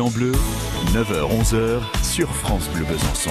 En bleu, 9h-11h sur France Bleu Besançon.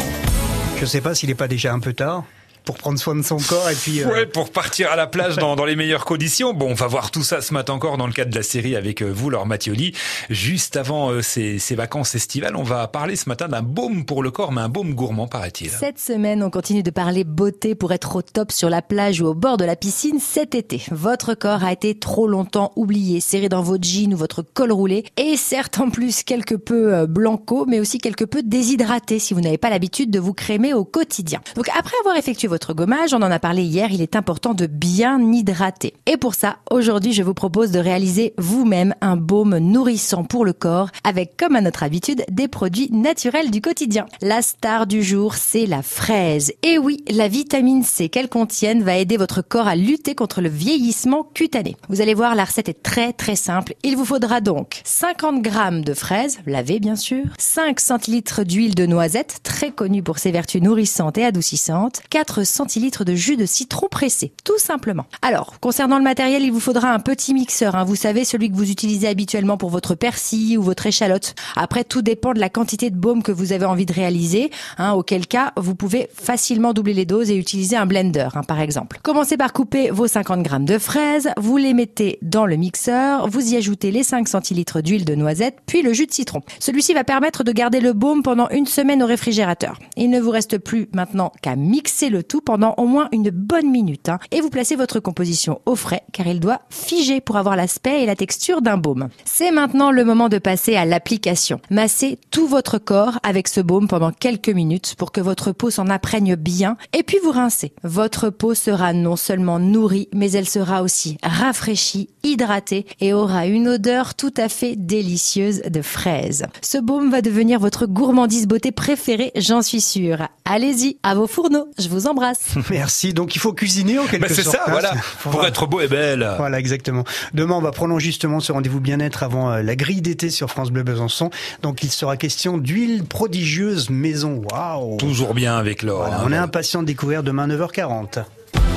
Je sais pas s'il n'est pas déjà un peu tard pour prendre soin de son corps et puis. euh... Ouais, pour partir à la plage dans, dans, les meilleures conditions. Bon, on va voir tout ça ce matin encore dans le cadre de la série avec euh, vous, Laure Mathioli. Juste avant euh, ces, ces, vacances estivales, on va parler ce matin d'un baume pour le corps, mais un baume gourmand, paraît-il. Cette semaine, on continue de parler beauté pour être au top sur la plage ou au bord de la piscine cet été. Votre corps a été trop longtemps oublié, serré dans votre jean ou votre col roulé, et certes en plus quelque peu euh, blanco, mais aussi quelque peu déshydraté si vous n'avez pas l'habitude de vous crémer au quotidien. Donc après avoir effectué votre gommage, on en a parlé hier, il est important de bien hydrater. Et pour ça, aujourd'hui, je vous propose de réaliser vous-même un baume nourrissant pour le corps avec, comme à notre habitude, des produits naturels du quotidien. La star du jour, c'est la fraise. Et oui, la vitamine C qu'elle contienne va aider votre corps à lutter contre le vieillissement cutané. Vous allez voir, la recette est très très simple. Il vous faudra donc 50 grammes de fraises, lavées bien sûr, 5 centilitres d'huile de noisette, très connue pour ses vertus nourrissantes et adoucissantes, 4 centilitres de jus de citron pressé, tout simplement. Alors, concernant le matériel, il vous faudra un petit mixeur, hein, vous savez, celui que vous utilisez habituellement pour votre persil ou votre échalote. Après, tout dépend de la quantité de baume que vous avez envie de réaliser, hein, auquel cas, vous pouvez facilement doubler les doses et utiliser un blender, hein, par exemple. Commencez par couper vos 50 grammes de fraises, vous les mettez dans le mixeur, vous y ajoutez les 5 centilitres d'huile de noisette, puis le jus de citron. Celui-ci va permettre de garder le baume pendant une semaine au réfrigérateur. Il ne vous reste plus maintenant qu'à mixer le tout pendant au moins une bonne minute hein, et vous placez votre composition au frais car il doit figer pour avoir l'aspect et la texture d'un baume. C'est maintenant le moment de passer à l'application. Massez tout votre corps avec ce baume pendant quelques minutes pour que votre peau s'en imprègne bien et puis vous rincez. Votre peau sera non seulement nourrie mais elle sera aussi rafraîchie, hydratée et aura une odeur tout à fait délicieuse de fraise. Ce baume va devenir votre gourmandise beauté préférée, j'en suis sûre. Allez-y, à vos fourneaux, je vous embrasse. Merci. Donc il faut cuisiner en quelque bah, c'est sorte. C'est ça, voilà. Pour, pour être beau et belle. Voilà, exactement. Demain, on va prolonger justement ce rendez-vous bien-être avant euh, la grille d'été sur France Bleu Besançon. Donc il sera question d'huile prodigieuse maison. Waouh. Toujours bien avec l'or. Voilà, hein, on est impatient de découvrir demain 9h40.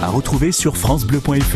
À retrouver sur francebleu.fr.